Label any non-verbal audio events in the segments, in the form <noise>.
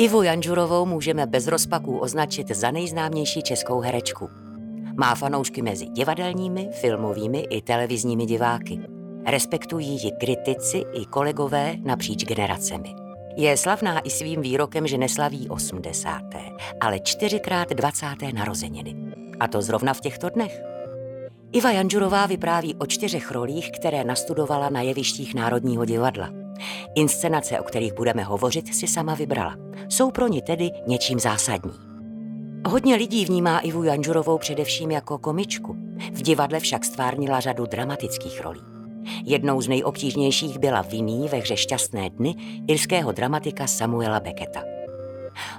Ivu Janžurovou můžeme bez rozpaků označit za nejznámější českou herečku. Má fanoušky mezi divadelními, filmovými i televizními diváky. Respektují ji kritici i kolegové napříč generacemi. Je slavná i svým výrokem, že neslaví 80. ale čtyřikrát 20. narozeniny. A to zrovna v těchto dnech. Iva Janžurová vypráví o čtyřech rolích, které nastudovala na jevištích Národního divadla. Inscenace, o kterých budeme hovořit, si sama vybrala. Jsou pro ní tedy něčím zásadní. Hodně lidí vnímá Ivu Janžurovou především jako komičku. V divadle však stvárnila řadu dramatických rolí. Jednou z nejobtížnějších byla Vinný ve hře Šťastné dny irského dramatika Samuela Becketa.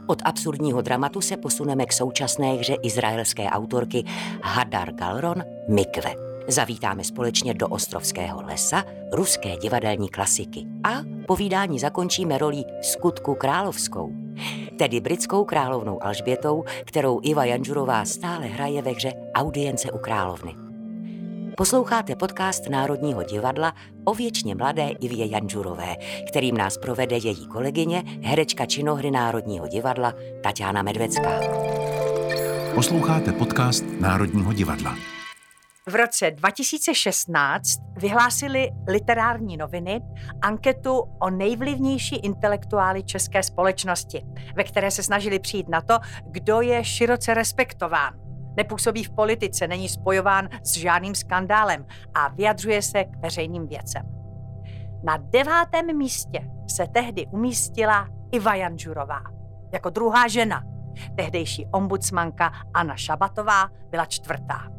Od absurdního dramatu se posuneme k současné hře izraelské autorky Hadar Galron Mikve. Zavítáme společně do Ostrovského lesa ruské divadelní klasiky a povídání zakončíme rolí skutku královskou, tedy britskou královnou Alžbětou, kterou Iva Janžurová stále hraje ve hře Audience u královny. Posloucháte podcast Národního divadla o věčně mladé Ivě Janžurové, kterým nás provede její kolegyně, herečka činohry Národního divadla Tatiana Medvecká. Posloucháte podcast Národního divadla. V roce 2016 vyhlásili literární noviny anketu o nejvlivnější intelektuály české společnosti, ve které se snažili přijít na to, kdo je široce respektován nepůsobí v politice, není spojován s žádným skandálem a vyjadřuje se k veřejným věcem. Na devátém místě se tehdy umístila Iva Janžurová jako druhá žena. Tehdejší ombudsmanka Anna Šabatová byla čtvrtá.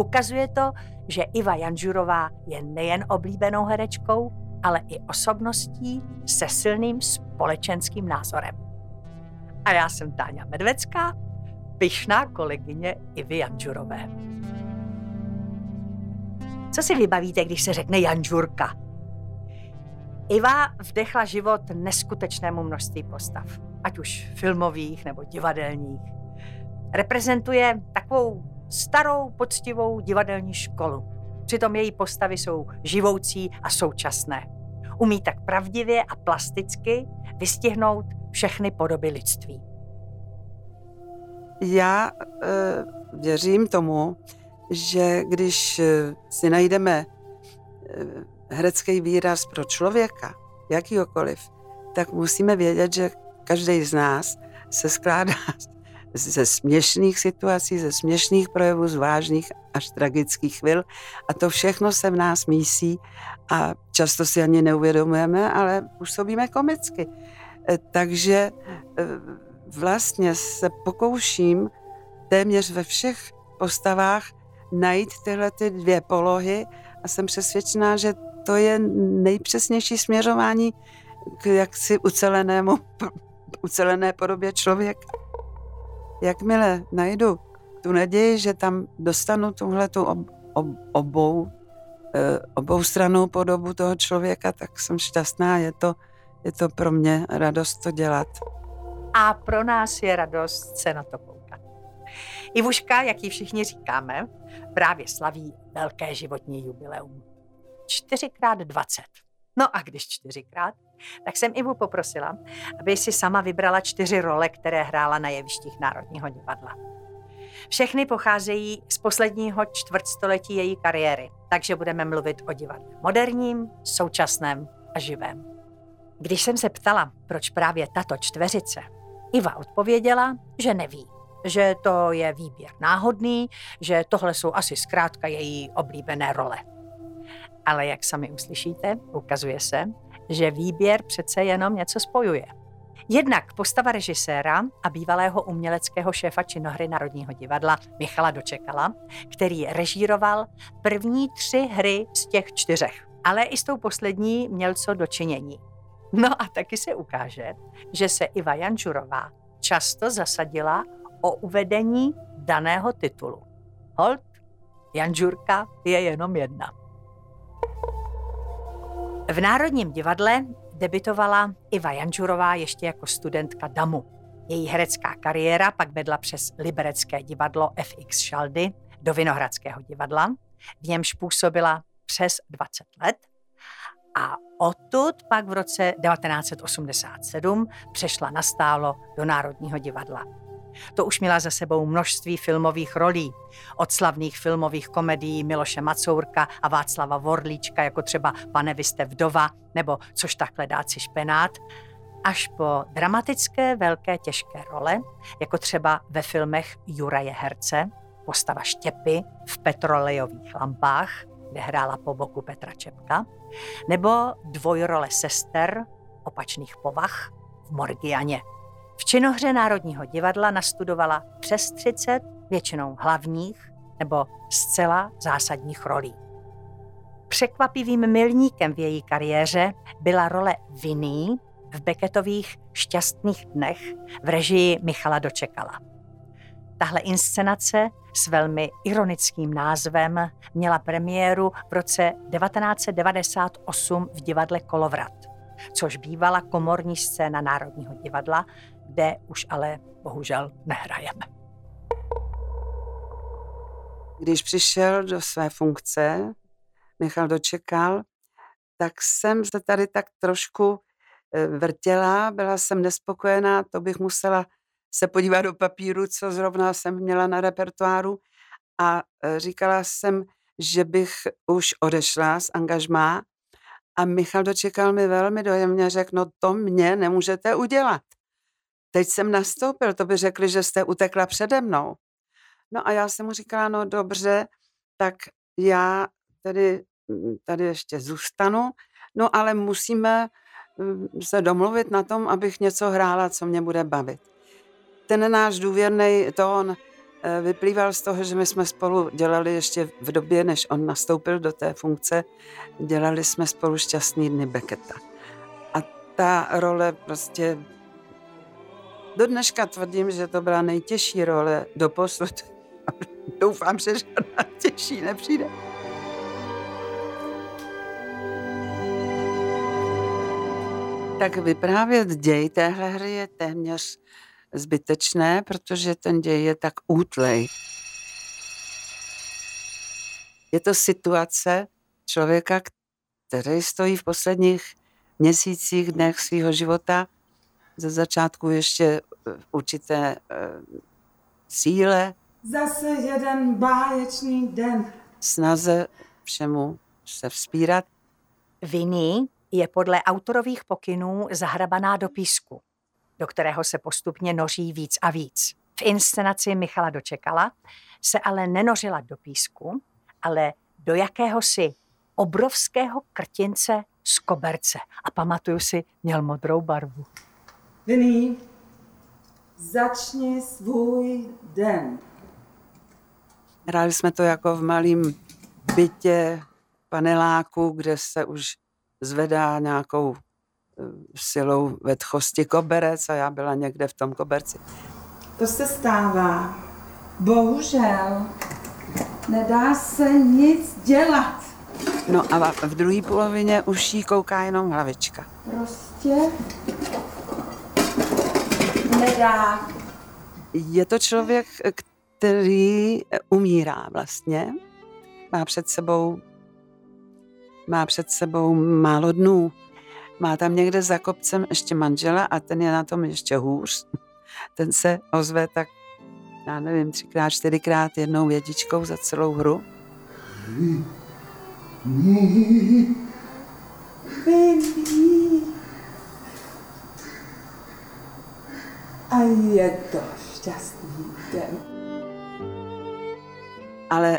Ukazuje to, že Iva Janžurová je nejen oblíbenou herečkou, ale i osobností se silným společenským názorem. A já jsem Táňa Medvecká pyšná kolegyně Ivy Janžurové. Co si vybavíte, když se řekne Janžurka? Iva vdechla život neskutečnému množství postav, ať už filmových nebo divadelních. Reprezentuje takovou starou, poctivou divadelní školu. Přitom její postavy jsou živoucí a současné. Umí tak pravdivě a plasticky vystihnout všechny podoby lidství. Já e, věřím tomu, že když eh, si najdeme e, herecký výraz pro člověka, jakýkoliv, tak musíme vědět, že každý z nás se skládá ze směšných situací, ze směšných projevů, z vážných až tragických chvil a to všechno se v nás mísí a často si ani neuvědomujeme, ale působíme komicky. Takže vlastně se pokouším téměř ve všech postavách najít tyhle ty dvě polohy a jsem přesvědčená, že to je nejpřesnější směřování k jaksi ucelenému, <laughs> ucelené podobě člověka. Jakmile najdu tu naději, že tam dostanu tuhle tu ob, ob, obou, e, obou stranou podobu toho člověka, tak jsem šťastná. Je to, je to pro mě radost to dělat a pro nás je radost se na to koukat. Ivuška, jak ji všichni říkáme, právě slaví velké životní jubileum. Čtyřikrát dvacet. No a když čtyřikrát, tak jsem Ivu poprosila, aby si sama vybrala čtyři role, které hrála na jevištích Národního divadla. Všechny pocházejí z posledního čtvrtstoletí její kariéry, takže budeme mluvit o divadle moderním, současném a živém. Když jsem se ptala, proč právě tato čtveřice, Iva odpověděla, že neví, že to je výběr náhodný, že tohle jsou asi zkrátka její oblíbené role. Ale jak sami uslyšíte, ukazuje se, že výběr přece jenom něco spojuje. Jednak postava režiséra a bývalého uměleckého šéfa činohry Národního divadla Michala Dočekala, který režíroval první tři hry z těch čtyřech. Ale i s tou poslední měl co dočinění. No a taky se ukáže, že se Iva Jančurová často zasadila o uvedení daného titulu. Hold, Janžurka je jenom jedna. V Národním divadle debitovala Iva Janžurová ještě jako studentka DAMu. Její herecká kariéra pak vedla přes Liberecké divadlo FX Šaldy do Vinohradského divadla, v němž působila přes 20 let A odtud pak v roce 1987 přešla nastálo do Národního divadla. To už měla za sebou množství filmových rolí. Od slavných filmových komedií Miloše Macourka a Václava Vorlíčka, jako třeba Pane, vy jste vdova, nebo Což takhle dát si špenát, až po dramatické velké těžké role, jako třeba ve filmech Juraje Herce, postava Štěpy v petrolejových lampách, kde hrála po boku Petra Čepka, nebo dvojrole sester opačných povah v Morgianě. V činohře Národního divadla nastudovala přes 30 většinou hlavních nebo zcela zásadních rolí. Překvapivým milníkem v její kariéře byla role Vinny v Beketových šťastných dnech v režii Michala Dočekala. Tahle inscenace s velmi ironickým názvem měla premiéru v roce 1998 v divadle Kolovrat, což bývala komorní scéna Národního divadla, kde už ale bohužel nehrajeme. Když přišel do své funkce, Michal dočekal, tak jsem se tady tak trošku eh, vrtěla, byla jsem nespokojená, to bych musela se podívat do papíru, co zrovna jsem měla na repertoáru a e, říkala jsem, že bych už odešla z angažmá a Michal dočekal mi velmi dojemně, řekl, no to mě nemůžete udělat. Teď jsem nastoupil, to by řekli, že jste utekla přede mnou. No a já jsem mu říkala, no dobře, tak já tedy tady ještě zůstanu, no ale musíme se domluvit na tom, abych něco hrála, co mě bude bavit ten náš důvěrný tón eh, vyplýval z toho, že my jsme spolu dělali ještě v době, než on nastoupil do té funkce, dělali jsme spolu šťastný dny Becketa. A ta role prostě do dneška tvrdím, že to byla nejtěžší role do posud. <laughs> Doufám, že žádná těžší nepřijde. Tak vyprávět děj téhle hry je téměř zbytečné, protože ten děj je tak útlej. Je to situace člověka, který stojí v posledních měsících, dnech svého života, ze začátku ještě v určité uh, síle. Zase jeden báječný den. Snaze všemu se vzpírat. Vinný je podle autorových pokynů zahrabaná do písku do kterého se postupně noří víc a víc. V inscenaci Michala Dočekala se ale nenořila do písku, ale do jakéhosi obrovského krtince z koberce. A pamatuju si, měl modrou barvu. Vinný, začni svůj den. Hráli jsme to jako v malém bytě, paneláku, kde se už zvedá nějakou silou vedchosti koberec a já byla někde v tom koberci. To se stává. Bohužel nedá se nic dělat. No a v druhé polovině už jí kouká jenom hlavička. Prostě nedá. Je to člověk, který umírá vlastně. Má před sebou má před sebou málo dnů. Má tam někde za kopcem ještě manžela a ten je na tom ještě hůř. Ten se ozve tak, já nevím, třikrát, čtyřikrát jednou vědičkou za celou hru. A je to šťastný den. Ale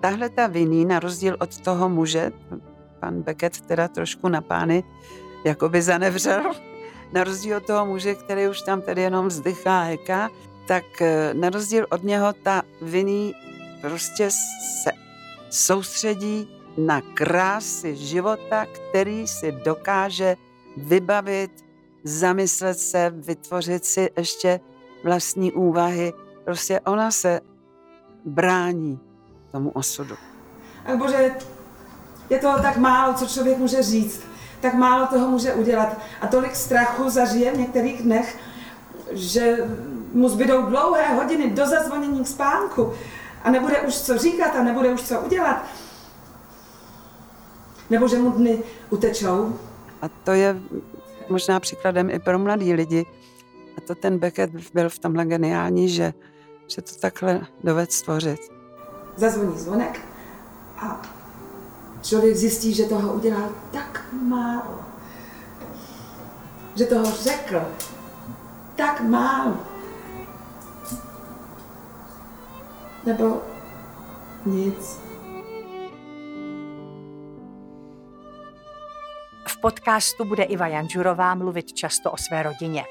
tahle ta viní, na rozdíl od toho muže, pan Beckett teda trošku na pány, jako by zanevřel. Na rozdíl od toho muže, který už tam tedy jenom vzdychá heka, tak eh, na rozdíl od něho ta viní prostě se soustředí na krásy života, který si dokáže vybavit, zamyslet se, vytvořit si ještě vlastní úvahy. Prostě ona se brání tomu osudu. A bože, je to tak málo, co člověk může říct tak málo toho může udělat. A tolik strachu zažije v některých dnech, že mu zbydou dlouhé hodiny do zazvonění k spánku a nebude už co říkat a nebude už co udělat. Nebo že mu dny utečou. A to je možná příkladem i pro mladý lidi. A to ten Beckett byl v tomhle geniální, že, že to takhle doved stvořit. Zazvoní zvonek a člověk zjistí, že toho udělal tak málo. Že toho řekl tak málo. Nebo nic. Podcastu bude Iva Janžurová mluvit často o své rodině.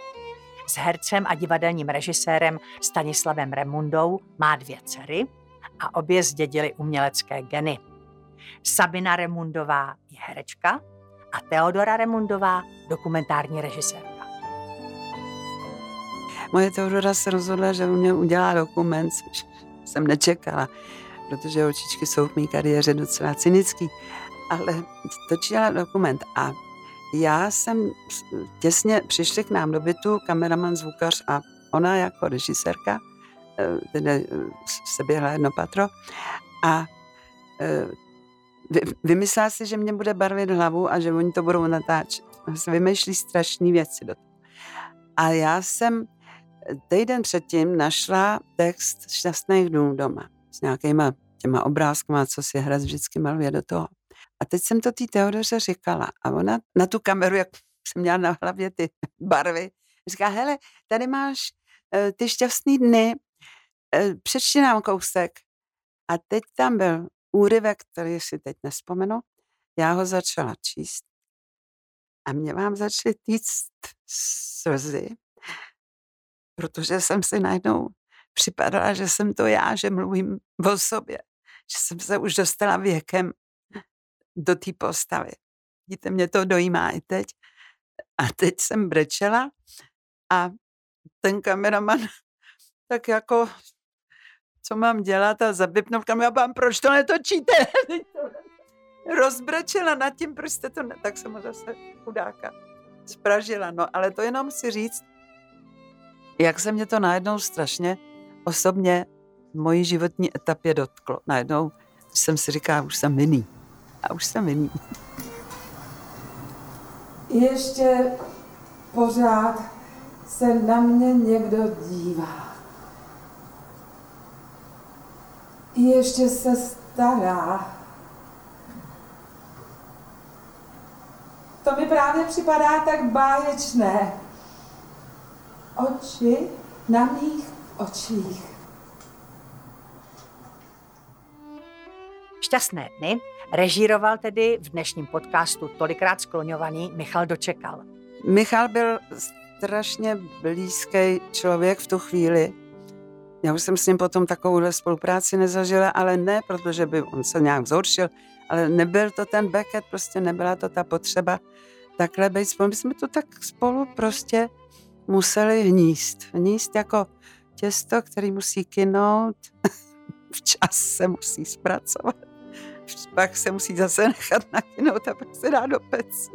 S hercem a divadelním režisérem Stanislavem Remundou má dvě dcery a obě zdědili umělecké geny. Sabina Remundová je herečka a Teodora Remundová dokumentární režisérka. Moje Teodora se rozhodla, že u mě udělá dokument, což jsem nečekala, protože očičky jsou v mé kariéře docela cynický, ale točila dokument a já jsem těsně přišli k nám do bytu, kameraman, zvukař a ona jako režisérka, eh, tedy eh, se běhla jedno patro a eh, vymyslela si, že mě bude barvit hlavu a že oni to budou natáčet. Vymýšlí strašné věci do toho. A já jsem týden předtím našla text Šťastných dnů doma s nějakýma těma obrázkama, co si hra vždycky maluje do toho. A teď jsem to té Teodoře říkala a ona na tu kameru, jak jsem měla na hlavě ty <laughs> barvy, říká, hele, tady máš uh, ty šťastný dny, uh, přečti nám kousek. A teď tam byl úryvek, který si teď nespomenu, já ho začala číst a mě vám začaly týct slzy, protože jsem si najednou připadala, že jsem to já, že mluvím o sobě, že jsem se už dostala věkem do té postavy. Vidíte, mě to dojímá i teď. A teď jsem brečela a ten kameraman <laughs> tak jako, co mám dělat a zabypnout kameraman, proč to netočíte? <laughs> <laughs> Rozbrečela nad tím, proč jste to ne... Tak jsem ho zase chudáka spražila. No, ale to jenom si říct, jak se mě to najednou strašně osobně v mojí životní etapě dotklo. Najednou jsem si říká, už jsem jiný. A už jsem jiný. Ještě pořád se na mě někdo dívá. Ještě se stará. To mi právě připadá tak báječné. Oči na mých očích. Šťastné dny režíroval tedy v dnešním podcastu tolikrát skloňovaný Michal Dočekal. Michal byl strašně blízký člověk v tu chvíli. Já už jsem s ním potom takovouhle spolupráci nezažila, ale ne, protože by on se nějak zhoršil, ale nebyl to ten Beckett, prostě nebyla to ta potřeba takhle být spolu. My jsme to tak spolu prostě museli hníst. Hníst jako těsto, který musí kynout, <laughs> včas se musí zpracovat, pak se musí zase <laughs> nechat nakynout a pak se dá do pece.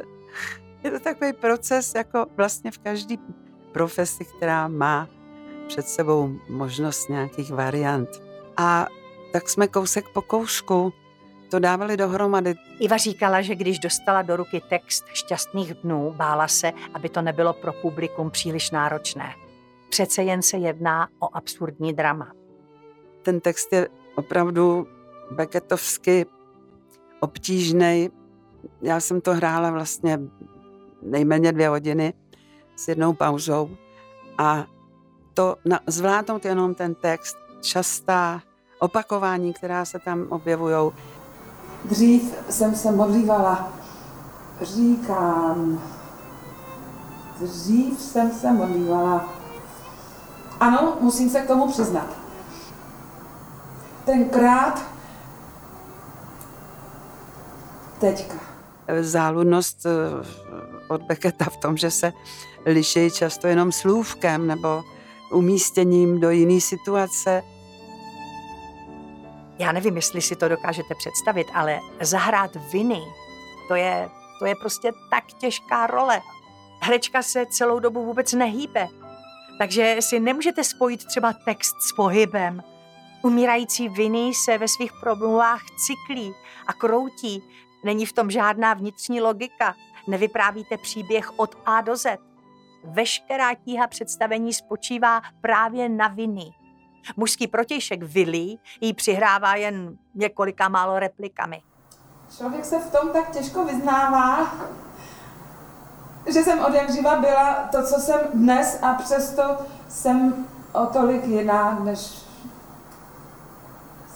Je to takový proces, jako vlastně v každé profesi, která má před sebou možnost nějakých variant. A tak jsme kousek po kousku to dávali dohromady. Iva říkala, že když dostala do ruky text šťastných dnů, bála se, aby to nebylo pro publikum příliš náročné. Přece jen se jedná o absurdní drama. Ten text je opravdu Beckettovsky obtížný. Já jsem to hrála vlastně nejméně dvě hodiny s jednou pauzou a to na, zvládnout jenom ten text, častá opakování, která se tam objevují, Dřív jsem se modlívala. Říkám, dřív jsem se modlívala. Ano, musím se k tomu přiznat. Tenkrát, teďka. Záludnost eh, od Becketa v tom, že se liší často jenom slůvkem nebo umístěním do jiné situace. Já nevím, jestli si to dokážete představit, ale zahrát viny, to je, to je prostě tak těžká role. Herečka se celou dobu vůbec nehýbe, takže si nemůžete spojit třeba text s pohybem. Umírající viny se ve svých promluvách cyklí a kroutí, Není v tom žádná vnitřní logika. Nevyprávíte příběh od A do Z. Veškerá tíha představení spočívá právě na viny. Mužský protějšek Willy jí přihrává jen několika málo replikami. Člověk se v tom tak těžko vyznává, že jsem od jak živa byla to, co jsem dnes a přesto jsem o tolik jiná, než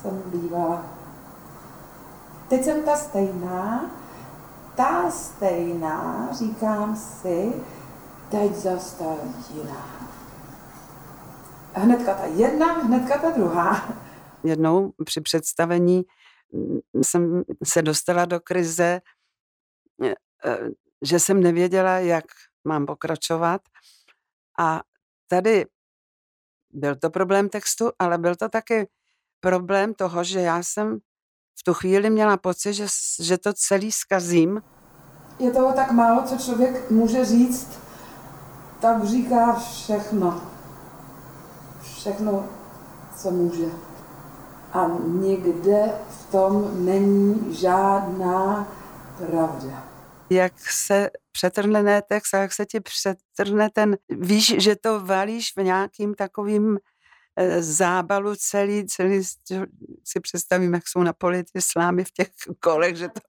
jsem bývala. Teď jsem ta stejná, ta stejná, říkám si, teď zase ta jiná. Hnedka ta jedna, hnedka ta druhá. Jednou při představení mm, jsem se dostala do krize, e, e, že jsem nevěděla, jak mám pokračovat. A tady byl to problém textu, ale byl to taky problém toho, že já jsem v tu chvíli měla pocit, že, že to celý zkazím. Je toho tak málo, co člověk může říct, tak říká všechno. Všechno, co může. A nikde v tom není žádná pravda. Jak se přetrhne text a jak se ti přetrhne ten, víš, že to valíš v nějakým takovým zábalu celý, celý si představím, jak jsou na poli ty slámy v těch kolech, že to,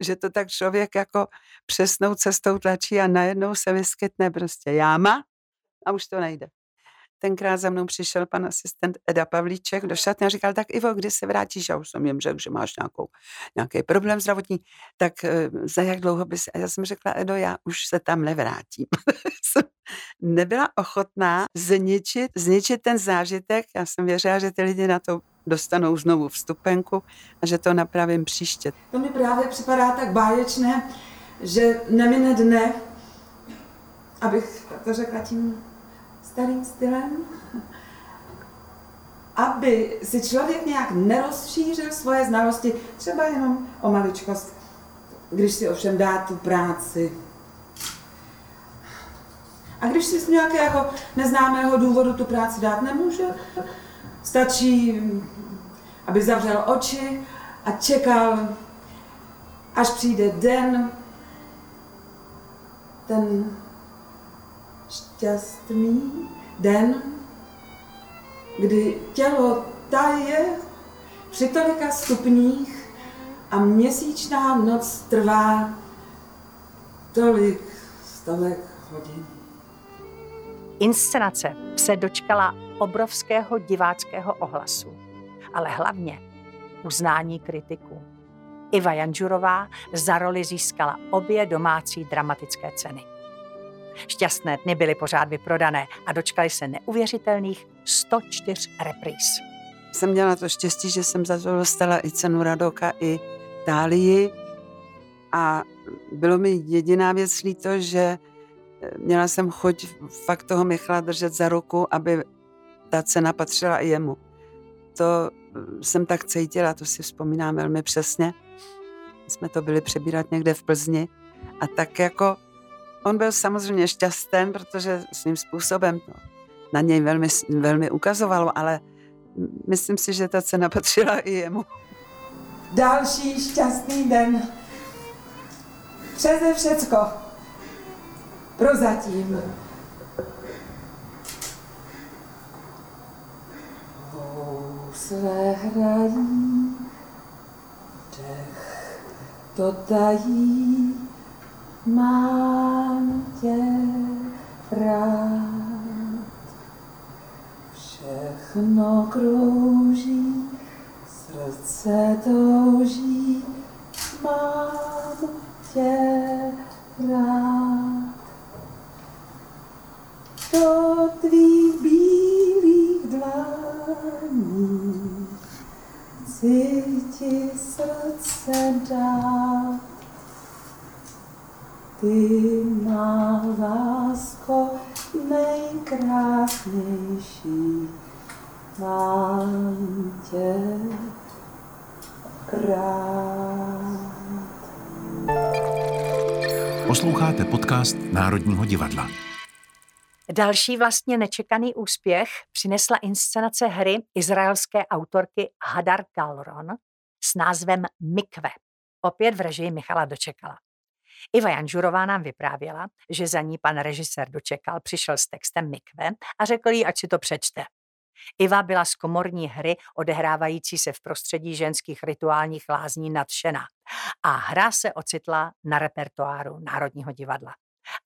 že to tak člověk jako přesnou cestou tlačí a najednou se vyskytne prostě jáma a už to nejde. Tenkrát za mnou přišel pan asistent Eda Pavlíček do šatny a říkal, tak Ivo, kdy se vrátíš? Já už jsem jim řekl, že máš nějakou, nějaký problém zdravotní, tak eh, za jak dlouho bys... A já jsem řekla, Edo, já už se tam nevrátím. <laughs> Nebyla ochotná zničit, zničit ten zážitek. Já jsem věřila, že ty lidi na to dostanou znovu vstupenku a že to napravím příště. To mi právě připadá tak báječné, že nemine dne, abych to řekla tím starým stylem, aby si člověk nějak nerozšířil svoje znalosti, třeba jenom o maličkost, když si ovšem dá tu práci. A když si z nějakého neznámého důvodu tu práci dát nemůže, stačí, aby zavřel oči a čekal, až přijde den, ten šťastný den, kdy tělo taje při tolika stupních a měsíčná noc trvá tolik stovek hodin. Inscenace se dočkala obrovského diváckého ohlasu, ale hlavně uznání kritiků. Iva Janžurová za roli získala obě domácí dramatické ceny. Šťastné dny byly pořád vyprodané a dočkali se neuvěřitelných 104 repríz. Jsem měla to štěstí, že jsem za to dostala i cenu Radoka, i Tálii a bylo mi jediná věc líto, že eh, měla jsem chuť fakt toho Michala držet za ruku, aby ta cena patřila i jemu. To eh, jsem tak cítila, to si vzpomínám velmi přesně. Jsme to byli přebírat někde v Plzni a tak jako On byl samozřejmě šťastný, protože svým způsobem to na něj velmi, velmi ukazovalo, ale myslím si, že ta cena patřila i jemu. Další šťastný den. Přeze všecko. Prozatím. Housle hrají, dech to tají, mám tě rád. Všechno krouží, srdce touží, mám tě rád. Do tvých bílých dlaní chci ti srdce dát. Ty má lásko nejkrásnější, mám tě rád. Posloucháte podcast Národního divadla. Další vlastně nečekaný úspěch přinesla inscenace hry izraelské autorky Hadar Galron s názvem Mikve. Opět v režii Michala Dočekala. Iva Janžurová nám vyprávěla, že za ní pan režisér Dočekal přišel s textem Mikve a řekl jí, ať si to přečte. Iva byla z komorní hry odehrávající se v prostředí ženských rituálních lázní nadšená a hra se ocitla na repertoáru Národního divadla.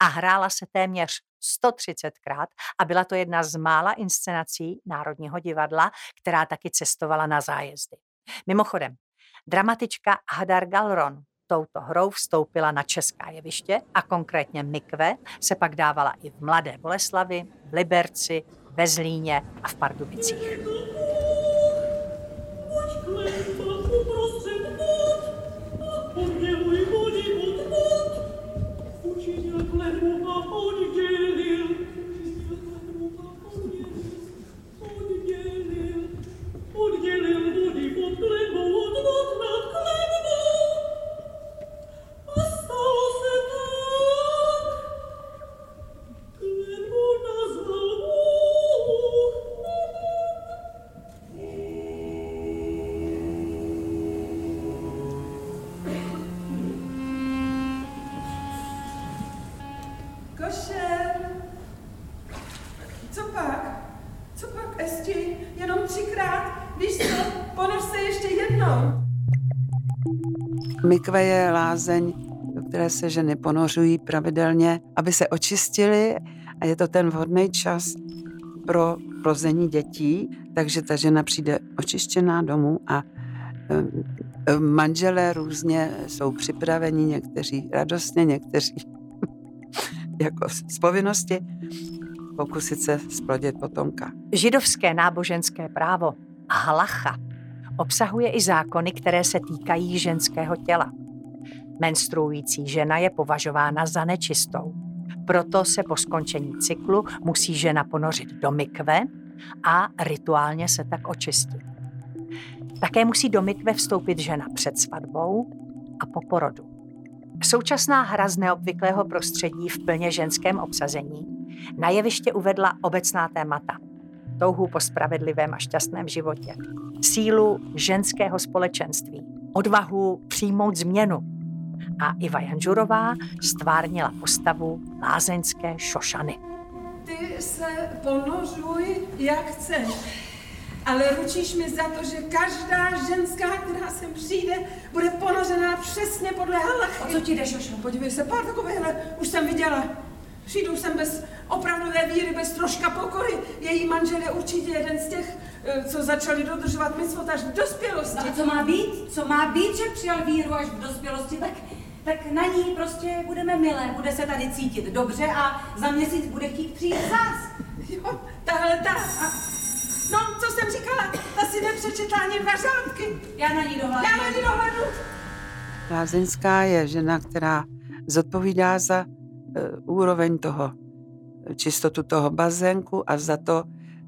A hrála se téměř 130krát a byla to jedna z mála inscenací Národního divadla, která taky cestovala na zájezdy. Mimochodem, dramatička Hadar Galron touto hrou vstoupila na česká jeviště a konkrétně Mikve se pak dávala i v Mladé Boleslavi, v Liberci, ve Zlíně a v Pardubicích. Mikve je lázeň, do které se ženy ponořují pravidelně, aby se očistily a je to ten vhodný čas pro rození dětí, takže ta žena přijde očištěná domů a eh, manželé různě jsou připraveni, někteří radostně, někteří <laughs> jako z povinnosti pokusit se splodit potomka. Židovské náboženské právo halacha obsahuje i zákony, které se týkají ženského těla. Menstruující žena je považována za nečistou. Proto se po skončení cyklu musí žena ponořit do mikve a rituálně se tak očistit. Také musí do mikve vstoupit žena před svatbou a po porodu. Současná hra z neobvyklého prostředí v plně ženském obsazení na jeviště uvedla obecná témata. Touhu po spravedlivém a šťastném životě, sílu ženského společenství, odvahu přijmout změnu. A Iva Janžurová stvárnila postavu lázeňské šošany. Ty se ponořuj, jak chceš. Ale ručíš mi za to, že každá ženská, která sem přijde, bude ponořená přesně podle halachy. O co ti jde, Šošo? Podívej se, pár takovýchhle už jsem viděla. Přijdou sem bez opravdové víry, bez troška pokory. Její manžel je určitě jeden z těch, co začali dodržovat mysvot až v dospělosti. No a co má být? Co má být, že přijal víru až v dospělosti, tak, tak na ní prostě budeme milé, bude se tady cítit dobře a za měsíc bude chtít přijít zás. Jo, tahle ta. A... No, co jsem říkala? Ta si nepřečetla ani dva řádky. Já na ní dohlednu. Já na ní dohledu. Lázeňská je žena, která zodpovídá za uh, úroveň toho, čistotu toho bazénku a za to,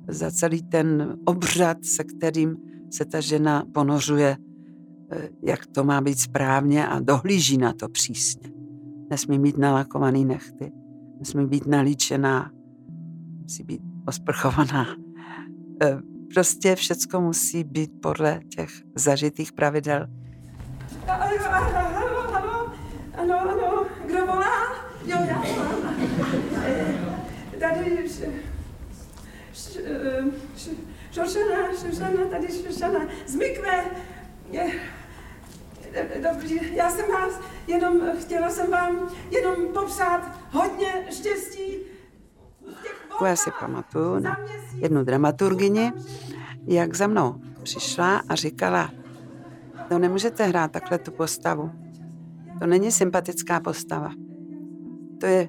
za celý ten obřad, se kterým se ta žena ponořuje, uh, jak to má být správně a dohlíží na to přísně. Nesmí mít nalakovaný nechty, nesmí být nalíčená, musí být osprchovaná. Uh, prostě všecko musí být podle těch zažitých pravidel. Ano, ano, ano, ano, ano, kdo volá? Jo, já. Eh, Tady eh, Šošana, Šošana, tady Šošana, z Mikve. Je, eh, Dobrý, já jsem vás, jenom chtěla jsem vám jenom popřát hodně štěstí. Já si pamatuju na jednu dramaturgyni, jak za mnou přišla a říkala, to nemůžete hrát takhle tu postavu. To není sympatická postava. To je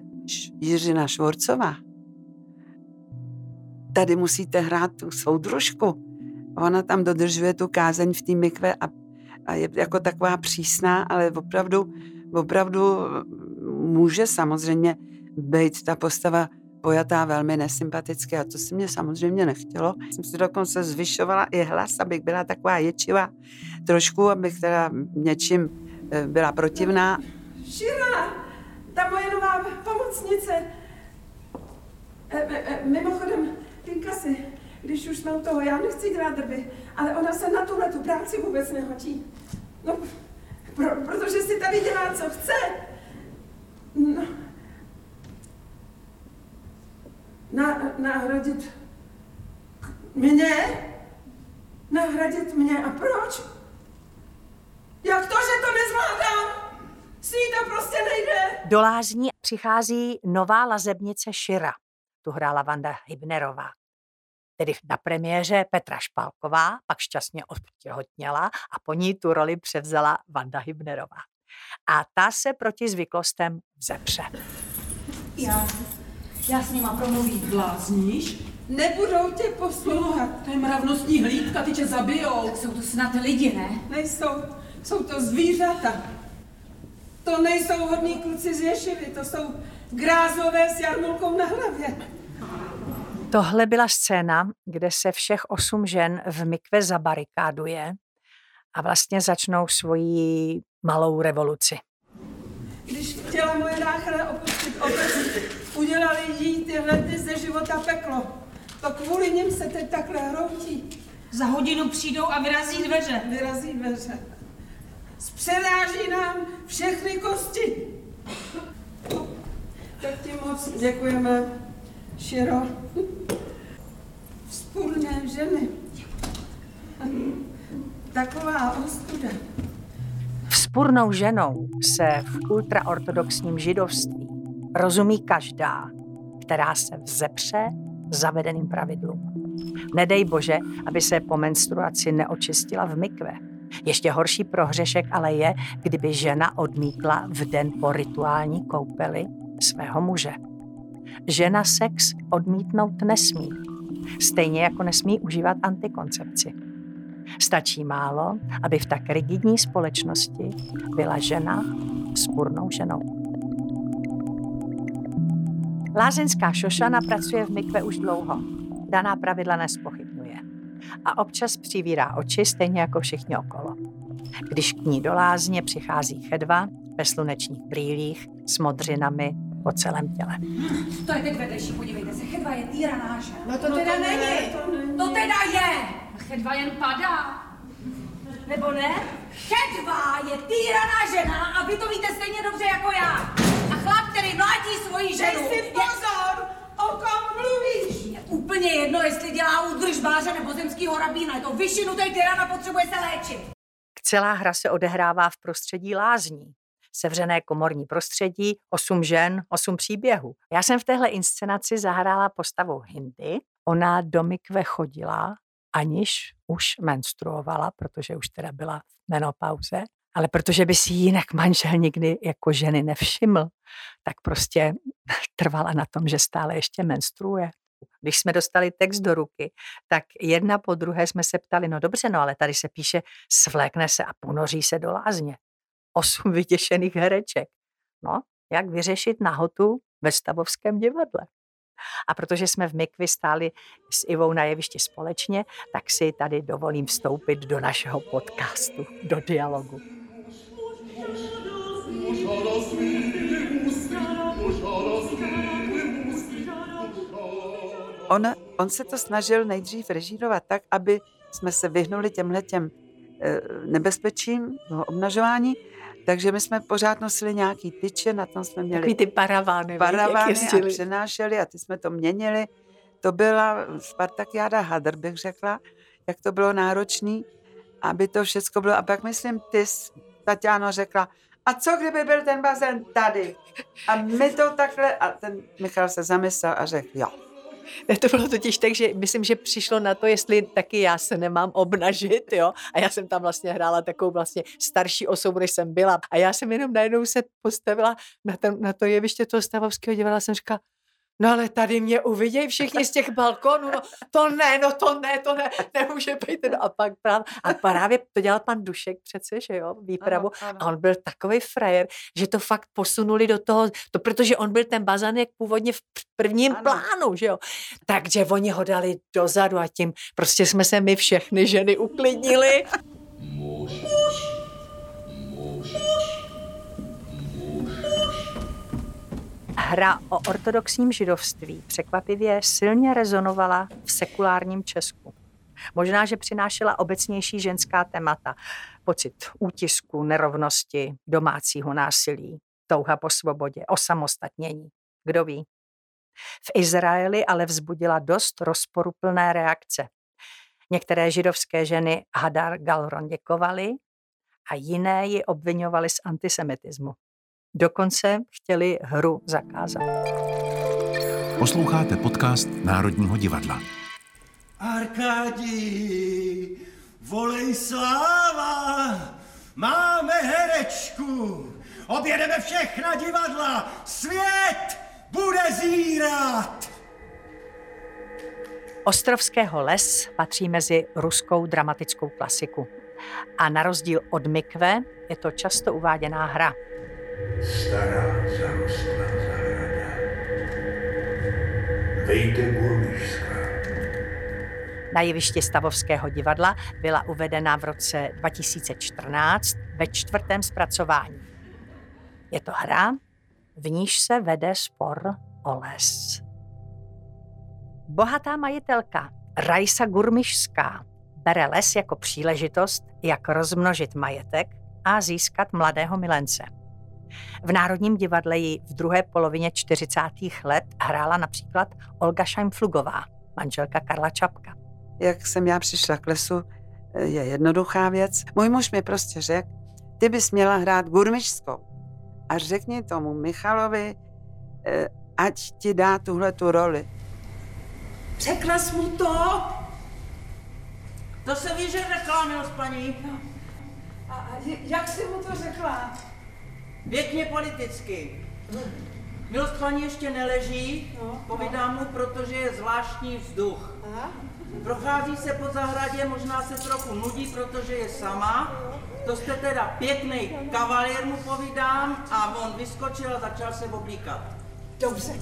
Jiřina Švorcová. Tady musíte hrát tu soudružku. Ona tam dodržuje tu kázeň v té mikve a, a je jako taková přísná, ale opravdu, opravdu může samozřejmě být ta postava pojatá velmi nesympaticky a to si mě samozřejmě nechtělo. Jsem si dokonce zvyšovala i hlas, abych byla taková ječivá trošku, abych teda něčím eh, byla protivná. Šira, ta moje nová pomocnice. E, e, e, mimochodem, Pinkasy, když už u toho, já nechci dělat drby, ale ona se na tuhle tu práci vůbec nehodí. No, Pro, protože si tady dělá, co chce. No. Na, nahradit mě? Nahradit mě a proč? Jak to, že to nezvládám? Si to prostě nejde. Do lázní přichází nová lazebnice Šira. Tu hrála Vanda Hybnerová. Tedy na premiéře Petra Špálková, pak šťastně odtěhotněla a po ní tu roli převzala Vanda Hybnerová. A ta se proti zvyklostem vzepře. Já, já s nima promluvím. Blázníš? Nebudou tě poslouchat. To je mravnostní hlídka, ty tě zabijou. Jsou to snad lidi, ne? Nejsou, jsou to zvířata. To nejsou hodní kluci z Ješivy, to jsou grázové s jarmulkou na hlavě. Tohle byla scéna, kde se všech osm žen v mikve zabarikáduje a vlastně začnou svoji malou revoluci. Když chtěla moje náchra opustit obec, udělali jí tyhle dny ze života peklo. To kvůli nim se teď takhle hroutí. Za hodinu přijdou a vyrazí dveře. Vyrazí dveře. Zpřeráží nám všechny kosti. Tak ti moc děkujeme, Širo. Vzpůrné ženy. Taková ostuda. Vzpurnou ženou se v ultraortodoxním židovství rozumí každá, která se vzepře zavedeným pravidlům. Nedej bože, aby se po menstruaci neočistila v mikve. Ještě horší prohřešek ale je, kdyby žena odmítla v den po rituální koupeli svého muže. Žena sex odmítnout nesmí, stejně jako nesmí užívat antikoncepci. Stačí málo, aby v tak rigidní společnosti byla žena spurnou ženou. Lázeňská Šošana pracuje v mikve už dlouho. Daná pravidla nespochybnuje. A občas přivírá oči, stejně jako všichni okolo. Když k ní do lázně přichází chedva ve slunečních brýlích s modřinami po celém těle. To je teď vedlejší, podívejte se, chedva je týraná, že? No to teda není. To není. To teda je! A chedva jen padá. Nebo ne? Chedva je týraná žena a vy to víte stejně dobře jako já. A chlap, který mlátí svoji ženu, Dej si je, pozor, o kom mluvíš. je úplně jedno, jestli dělá údržbáře nebo zemskýho rabína. Je to vyšinutý tyrana, potřebuje se léčit. Celá hra se odehrává v prostředí lázní. Sevřené komorní prostředí, osm žen, osm příběhů. Já jsem v téhle inscenaci zahrála postavu Hindy. Ona do mikve chodila, aniž už menstruovala, protože už teda byla v menopauze. Ale protože by si jinak manžel nikdy jako ženy nevšiml, tak prostě <laughs> trvala na tom, že stále ještě menstruuje. Když jsme dostali text do ruky, tak jedna po druhé jsme se ptali, no dobře, no ale tady se píše, svlékne se a ponoří se do lázně. Osm <laughs> vytěšených hereček. No, jak vyřešit nahotu ve stavovském divadle? A protože jsme v Mikvi stáli s Ivou na jevišti společně, tak si tady dovolím vstoupit do našeho podcastu, do dialogu. On, on se to snažil nejdřív režírovat tak, aby jsme se vyhnuli těmhle těm eh, nebezpečím, obnažování, takže my jsme pořád nosili nějaký tyče, na tom jsme měli Takový ty paravány, paravány a přenášeli a ty jsme to měnili. To byla Spartakiáda hadr, bych řekla, jak to bylo náročný, aby to všechno bylo. A pak myslím, ty, Tatiano, řekla, a co kdyby byl ten bazén tady? A my to takhle, a ten Michal se zamyslel a řekl, jo. To bylo totiž tak, že myslím, že přišlo na to, jestli taky já se nemám obnažit, jo. A já jsem tam vlastně hrála takovou vlastně starší osobu, než jsem byla. A já jsem jenom najednou se postavila na, ten, na to jeviště toho stavovského divadla jsem říkala, No ale tady mě uvidějí všichni z těch balkonů, no to ne, no to ne, to ne, nemůže být. No a pak právě, a právě to dělal pan Dušek přece, že jo, výpravu. Ano, ano. A on byl takový frajer, že to fakt posunuli do toho, to protože on byl ten bazanek původně v prvním Ano. plánu, že jo. Takže oni ho dali dozadu a tím prostě jsme se my všechny ženy uklidnili. <laughs> Hra o ortodoxním židovství překvapivě silně rezonovala v sekulárním Česku. Možná, že přinášela obecnější ženská témata. Pocit útisku, nerovnosti, domácího násilí, touha po svobodě, osamostatnění. Kdo ví? V Izraeli ale vzbudila dost rozporuplné reakce. Některé židovské ženy Hadar Galron děkovaly a jiné ji obvinovaly z antisemitismu. Dokonce chtěli hru zakázat. Posloucháte podcast Národního divadla. Arkádí, volej sláva, máme herečku, objedeme všechna divadla, svět bude zírat. Ostrovského les patří mezi ruskou dramatickou klasiku. A na rozdíl od Mikve je to často uváděná hra. Stará zarostlá zahrada. Vejde Burmišská. Na jevišti Stavovského divadla byla uvedena v roce 2014 ve čtvrtém zpracování. Je to hra, v níž se vede spor o les. Bohatá majitelka Rajsa Gurmišská bere les jako příležitost, jak rozmnožit majetek a získat mladého milence. V Národním divadle ji v druhé polovině 40. let hrála například Olga Šajmflugová, manželka Karla Čapka. Jak jsem já přišla k lesu, je jednoduchá věc. Můj muž mi prostě řekl, ty bys měla hrát gurmišskou. A řekni tomu Michalovi, eh, ať ti dá tuhle tu roli. Řekla jsi mu to? To se ví, že řekla, milost paní. A a jak jsi mu to řekla? Pěkně politicky. Milost paní ještě neleží, No, povídám mu, protože je zvláštní vzduch. Aha. Prochází se po zahradě, možná se trochu nudí, protože je sama. To jste teda pěkný kavalér, mu povídám, a on vyskočil a začal se oblíkat. Dobře.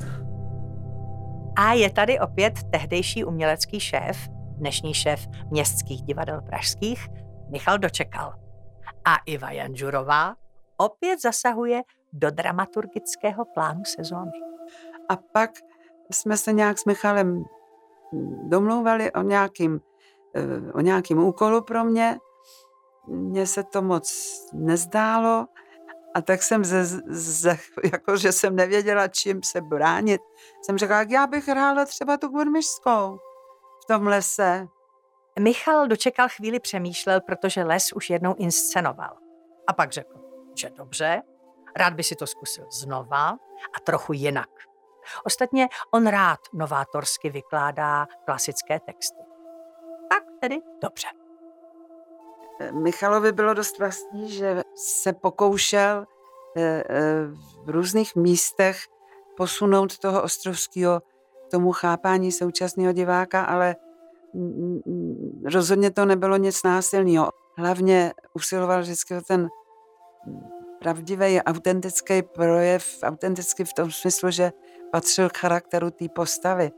A je tady opět tehdejší umělecký šéf, dnešní šéf městských divadel pražských, Michal Dočekal. A Iva Janžurová opět zasahuje do dramaturgického plánu sezóny. A pak jsme se nějak s Michalem domlouvali o nějakým, eh, o nějakým úkolu pro mě. Mně se to moc nezdálo a tak jsem, ze, ze, <laughs> jako že jsem nevěděla, čím se bránit, jsem řekla, jak já bych hrála třeba tu gurmišskou v tom lese. Michal dočekal chvíli přemýšlel, protože les už jednou inscenoval. A pak řekl, že dobře, rád by si to zkusil znova a trochu jinak. Ostatně on rád novátorsky vykládá klasické texty. Tak tedy dobře. Michalovi bylo dost vlastní, že se pokoušel eh, eh, v různých místech posunout toho ostrovského tomu chápání současného diváka, ale rozhodně to nebylo nic násilného. Hlavně usiloval vždycky o ten pravdivý, autentický projev, autentický v tom smyslu, že patřil k charakteru té postavy.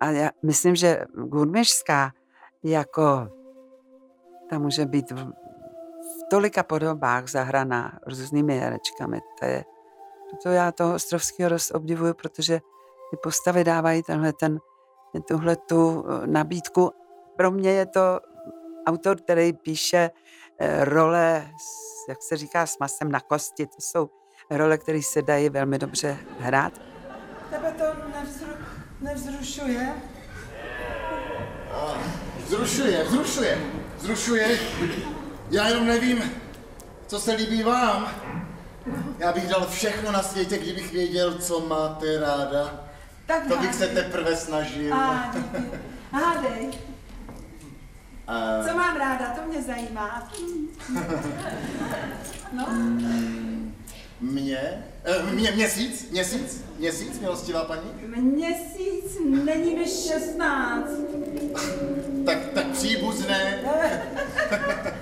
A já myslím, že Gurmišská jako ta může být v, v tolika podobách zahraná různými herečkami. To je, to já toho Ostrovského dost obdivuju, protože ty postavy dávají tenhle ten, tuhle tu nabídku. Pro mě je to autor, který píše role, s- jak se říká, s masem na kosti. To jsou role, které se dají velmi dobře hrát. Tebe to nevzru, nevzrušuje? Vzrušuje, vzrušuje, vzrušuje. Já jenom nevím, co se líbí vám. Já bych dal všechno na světě, kdybych věděl, co máte ráda. Tak To bych se teprve snažil. A. Hádej, Co mám ráda, to mě zajímá. <laughs> No, mě? Eh, Mě, měsíc? Měsíc? Měsíc, milostivá paní? měsíc není mi 16. Tak, tak příbuzné. <laughs>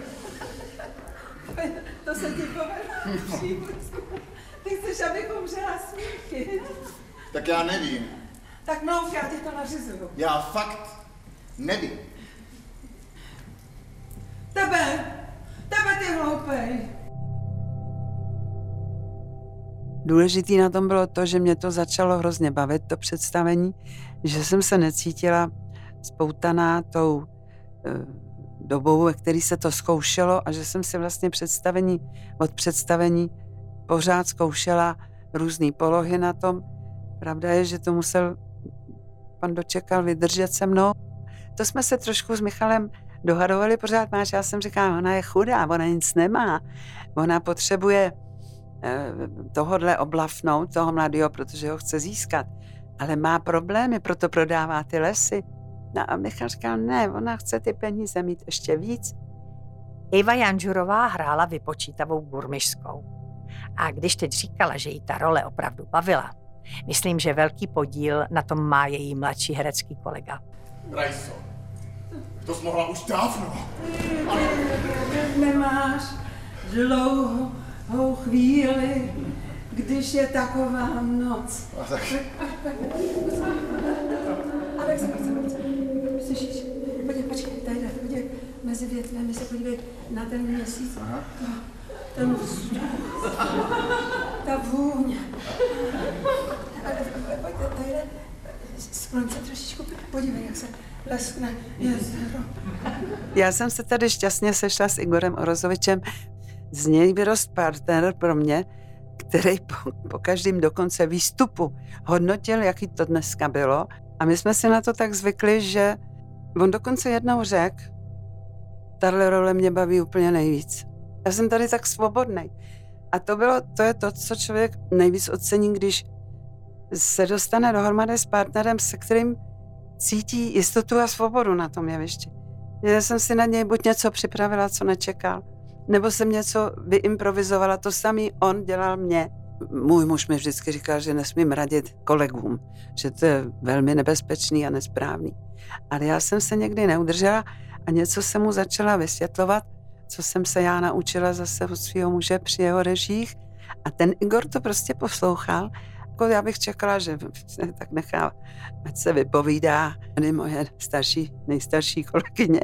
To se ti povedlo příbuzně. Ty chceš, abych umřela smíchy. Tak já nevím. Tak mluv, já ti to nařizuju. Já fakt nevím. Tebe, tebe ty hloupej. Důležitý na tom bylo to, že mě to začalo hrozně bavit, to představení, že jsem se necítila spoutaná tou dobou, ve který se to zkoušelo a že jsem si vlastně představení od představení pořád zkoušela různé polohy na tom. Pravda je, že to musel pan dočekal vydržet se mnou. To jsme se trošku s Michalem dohadovali pořád máš. Já jsem říkala, ona je chudá, ona nic nemá. Ona potřebuje eh, tohodle oblafnout, toho mladého, protože ho chce získat. Ale má problémy, proto prodává ty lesy. No a Michal říkal, ne, ona chce ty peníze mít ještě víc. Iva Janžurová hrála vypočítavou gurmišskou. A když teď říkala, že jí ta role opravdu bavila, myslím, že velký podíl na tom má její mladší herecký kolega. Rajso, to jsi mohla už dávno. Ale... Nemáš dlouhou chvíli, když je taková noc. A tak... Alex, slyšíš? Podívej, počkej, tady, podívej, mezi větvemi se podívej na ten měsíc. Aha. Ten vzduch, ta vůně. Tady, se trošičku, podívej, jak se leskne jezero. Já jsem se tady šťastně sešla s Igorem Orozovičem. Z něj vyrost partner pro mě, který po, po každém dokonce výstupu hodnotil, jaký to dneska bylo. A my jsme si na to tak zvykli, že on dokonce jednou řekl, tahle role mě baví úplně nejvíc. Já jsem tady tak svobodný. A to, bylo, to je to, co člověk nejvíc ocení, když se dostane dohromady s partnerem, se kterým cítí jistotu a svobodu na tom jevišti. Já jsem si na něj buď něco připravila, co nečekal, nebo jsem něco vyimprovizovala, to samý on dělal mě. Můj muž mi vždycky říkal, že nesmím radit kolegům, že to je velmi nebezpečný a nesprávný. Ale já jsem se někdy neudržela a něco jsem mu začala vysvětlovat, co jsem se já naučila zase od svého muže při jeho režích. A ten Igor to prostě poslouchal jako já bych čekala, že tak nechá, ať se vypovídá, tady moje starší, nejstarší kolegyně,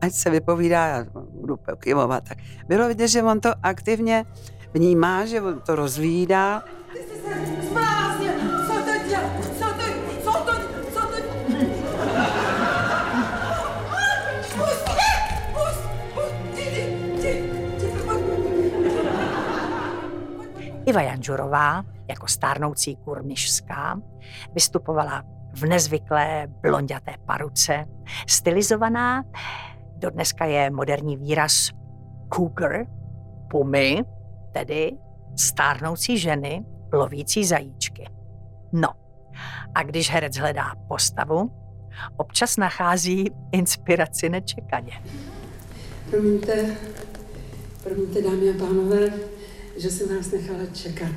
ať se vypovídá, já budu pokyvovat. Tak bylo vidět, že on to aktivně vnímá, že on to rozvídá. Ty jsi se zbláznil, Iva Janžurová jako stárnoucí kurmišská, vystupovala v nezvyklé blonděté paruce, stylizovaná, dodneska je moderní výraz cougar, pumy, tedy stárnoucí ženy lovící zajíčky. No, a když herec hledá postavu, občas nachází inspiraci nečekaně. Promiňte, promiňte dámy a pánové, že jsem vás nechala čekat.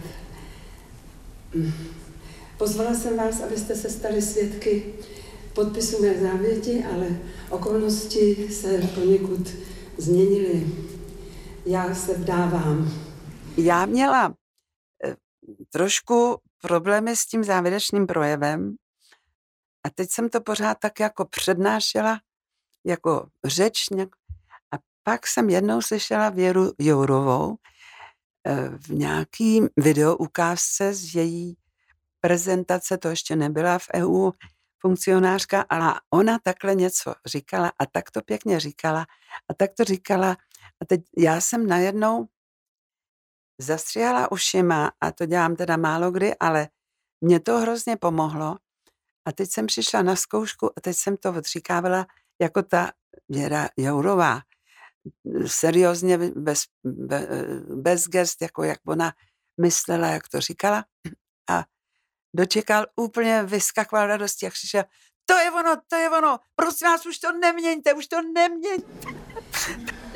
Pozvala jsem vás, abyste se stali svědky podpisu mé závěti, ale okolnosti se poněkud změnily. Já se vdávám. Já měla eh, trošku problémy s tím závěrečným projevem a teď jsem to pořád tak jako přednášela jako řečník a pak jsem jednou slyšela Věru Jourovou, v nějaký video ukázce z její prezentace, to ještě nebyla v EU funkcionářka, ale ona takhle něco říkala a tak to pěkně říkala a tak to říkala. A teď já jsem najednou zastříhala ušima a to dělám teda málo kdy, ale mě to hrozně pomohlo. A teď jsem přišla na zkoušku a teď jsem to odříkávala jako ta Věra Jourová seriózně, bez, bez gest, jako jak ona myslela, jak to říkala. A dočekal úplně, vyskakoval radosti, jak přišel, to je ono, to je ono, prosím vás, už to neměňte, už to neměňte.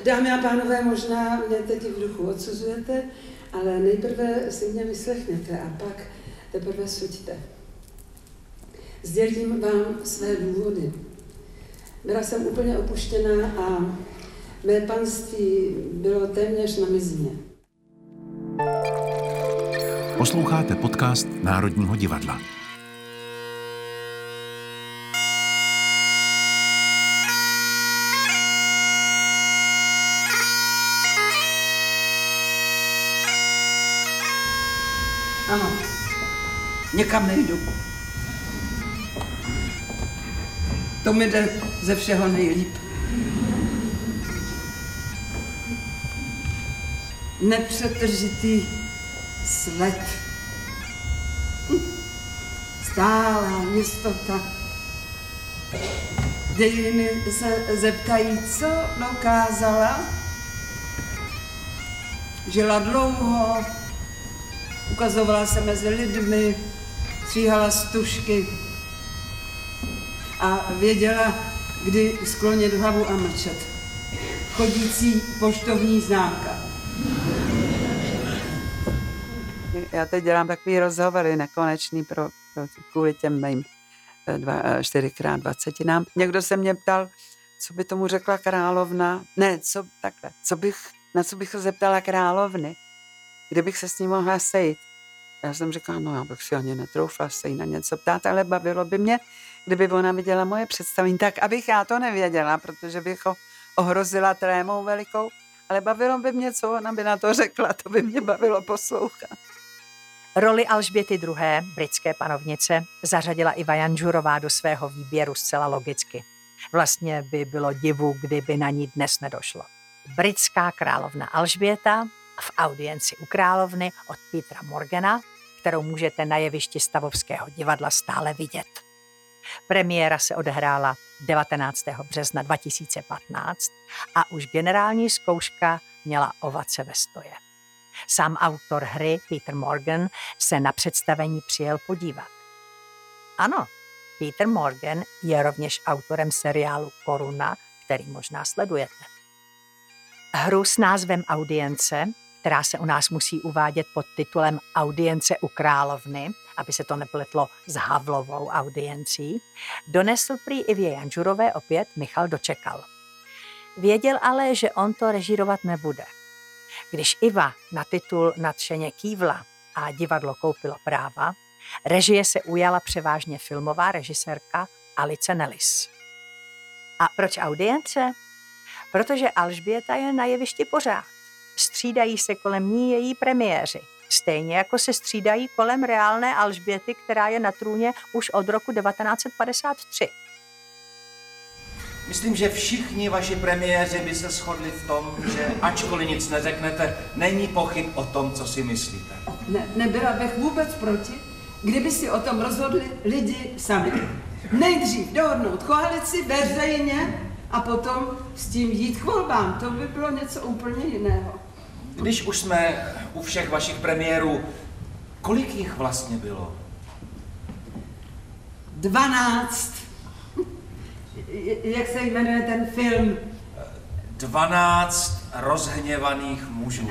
Dámy a pánové, možná mě teď v duchu odsuzujete, ale nejprve si mě vyslechněte a pak teprve suďte. Sdělím vám své důvody. Byla jsem úplně opuštěná a Mé panství bylo téměř na mizině. Posloucháte podcast Národního divadla. Ano, někam nejdu. To mi jde ze všeho nejlíp. Nepřetržitý sled. Stálá jistota. Dějiny se zeptají, co dokázala. Žila dlouho, ukazovala se mezi lidmi, stříhala stužky a věděla, kdy sklonit hlavu a mlčet. Chodící poštovní známka. Já teď dělám takový rozhovory nekonečný pro, pro kvůli těm mým 4x20 nám. Někdo se mě ptal, co by tomu řekla královna, ne, co takhle, co bych, na co bych se zeptala královny, kdybych se s ní mohla sejít. Já jsem říkala, no já bych si ani netroufla se jí na něco ptát, ale bavilo by mě, kdyby ona viděla moje představení, tak abych já to nevěděla, protože bych ho ohrozila trémou velikou, ale bavilo by mě, co ona by na to řekla, to by mě bavilo poslouchat. Roli Alžběty II., britské panovnice, zařadila i Vajanžurová do svého výběru zcela logicky. Vlastně by bylo divu, kdyby na ní dnes nedošlo. Britská královna Alžběta v audienci u královny od Petra Morgana, kterou můžete na jevišti Stavovského divadla stále vidět. Premiéra se odehrála 19. března 2015 a už generální zkouška měla ovace ve stoje. Sám autor hry Peter Morgan se na představení přijel podívat. Ano, Peter Morgan je rovněž autorem seriálu Koruna, který možná sledujete. Hru s názvem Audience, která se u nás musí uvádět pod titulem Audience u královny, aby se to nepletlo s Havlovou audiencí, donesl prý i v Janžurové opět Michal Dočekal. Věděl ale, že on to režírovat nebude. Když Iva na titul nadšeně kývla a divadlo koupilo práva, režie se ujala převážně filmová režisérka Alice Nellis. A proč audience? Protože Alžběta je na jevišti pořád. Střídají se kolem ní její premiéři. Stejně jako se střídají kolem reálné Alžběty, která je na trůně už od roku 1953. Myslím, že všichni vaši premiéři by se shodli v tom, že ačkoliv nic neřeknete, není pochyb o tom, co si myslíte. Ne, nebyla bych vůbec proti, kdyby si o tom rozhodli lidi sami. Nejdřív dohodnout koalici veřejně a potom s tím jít k volbám. To by bylo něco úplně jiného. Když už jsme u všech vašich premiérů, kolik jich vlastně bylo? Dvanáct. Jak se jmenuje ten film? Dvanáct rozhněvaných mužů.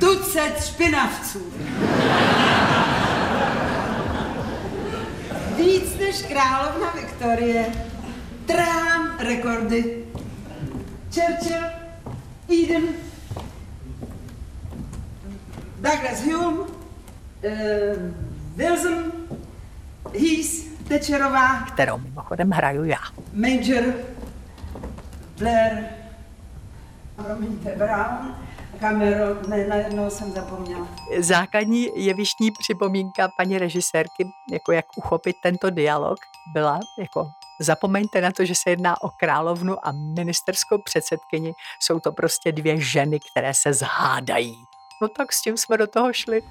Tucet špinavců. Víc než královna Viktorie. Trhám rekordy. Churchill, Eden, Douglas Hume, uh, Wilson, Heath, Thatcherová, kterou mimochodem hraju já. Major, Blair, promiňte, Brown, Cameron, ne, najednou jsem zapomněla. Základní jevištní připomínka paní režisérky, jako jak uchopit tento dialog, byla jako Zapomeňte na to, že se jedná o královnu a ministerskou předsedkyni. Jsou to prostě dvě ženy, které se zhádají. No tak s tím jsme do toho šli.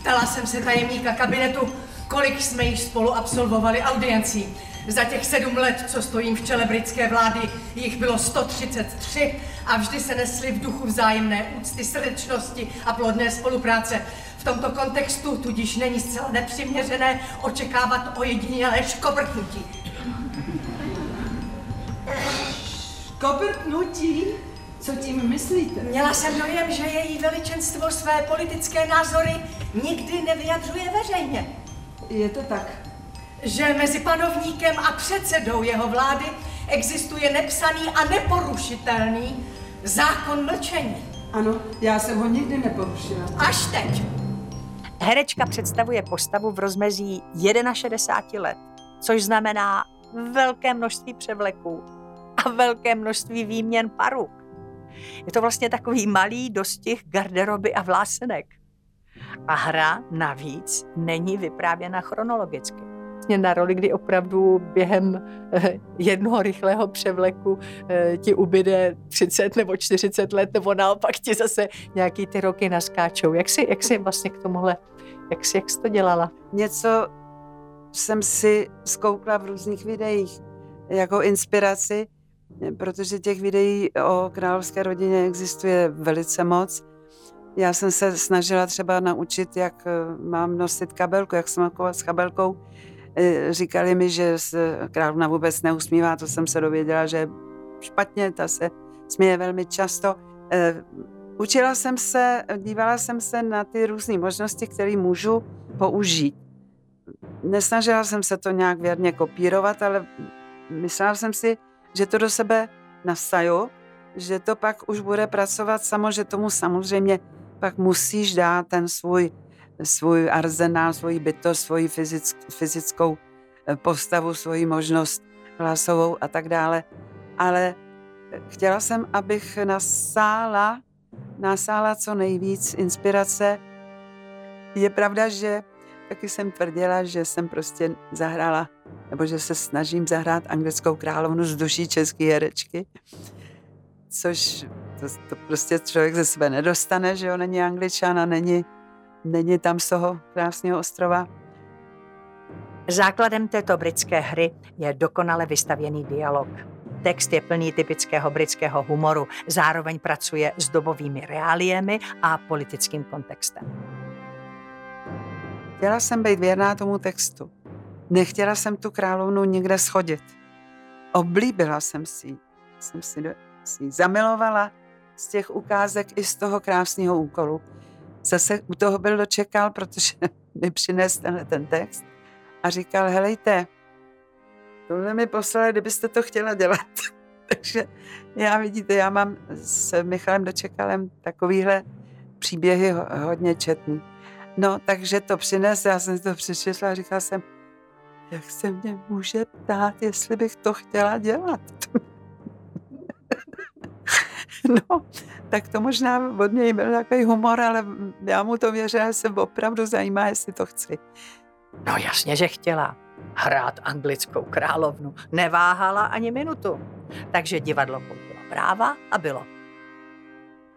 Ptala jsem se tajemníka kabinetu, kolik jsme již spolu absolvovali audiencí. Za těch sedm let, co stojím v čele britské vlády, jich bylo 133 a vždy se nesli v duchu vzájemné úcty, srdečnosti a plodné spolupráce. V tomto kontextu tudíž není zcela nepřiměřené očekávat ojedinělé škobrtnutí. Škobrtnutí? Co tím myslíte? Měla jsem dojem, že její veličenstvo své politické názory nikdy nevyjadřuje veřejně. Je to tak. Že mezi panovníkem a předsedou jeho vlády existuje nepsaný a neporušitelný zákon mlčení. Ano, já jsem ho nikdy neporušila. Až teď. Herečka představuje postavu v rozmezí 61 let, což znamená velké množství převleků a velké množství výměn paruk. Je to vlastně takový malý dostih garderoby a vlásenek. A hra navíc není vyprávěna chronologicky. vlastně na roli, kdy opravdu během eh, jednoho rychlého převleku eh, ti ubyde 30 nebo 40 let, nebo naopak ti zase nějaký ty roky naskáčou. Jak jsi, jak jsi vlastně k tomuhle, jak jsi, jak jsi to dělala? Něco jsem si zkoukla v různých videích jako inspiraci, protože těch videí o královské rodině existuje velice moc. Já jsem se snažila třeba naučit, jak eh, mám nosit kabelku, jak smakovat s kabelkou. Eh, říkali mi, že se královna vůbec neusmívá, to jsem se dověděla, že špatně, ta se směje velmi často. Eh, učila jsem se, dívala jsem se na ty různé možnosti, které můžu použít. Nesnažila jsem se to nějak věrně kopírovat, ale myslela jsem si, že to do sebe nasaju, že to pak už bude pracovat samo, že tomu samozřejmě pak musíš dát ten svůj, svůj arzenál, svoji bytost, svoji fyzick, fyzickou eh, postavu, svoji možnost hlasovou a tak dále. Ale chtěla jsem, abych nasála, nasála co nejvíc inspirace. Je pravda, že taky jsem tvrdila, že jsem prostě zahrála, nebo že se snažím zahrát anglickou královnu z duší české herečky, což to, to prostě člověk ze sebe nedostane, že jo, není angličan a není, není tam z toho krásného ostrova. Základem této britské hry je dokonale vystavěný dialog. Text je plný typického britského humoru, zároveň pracuje s dobovými reáliemi a politickým kontextem. Chtěla jsem být věrná tomu textu. Nechtěla jsem tu královnu nikde schodit. Oblíbila jsem si Jsem si, do, si zamilovala z těch ukázek i z toho krásného úkolu. Zase u toho byl dočekal, protože <laughs> mi přinesl tenhle ten text a říkal, helejte, tohle mi poslali, kdybyste to chtěla dělat. <laughs> Takže já vidíte, já mám s Michalem Dočekalem takovýhle příběhy hodně četný. No, takže to přines, já jsem to přečetla a říkala jsem, jak se mě může ptát, jestli bych to chtěla dělat. <laughs> <laughs> no, tak to možná od něj byl takový humor, ale já mu to věřila, že se opravdu zajímá, jestli to chci. No jasně, že chtěla hrát anglickou královnu. Neváhala ani minutu. Takže divadlo koupila práva a bylo.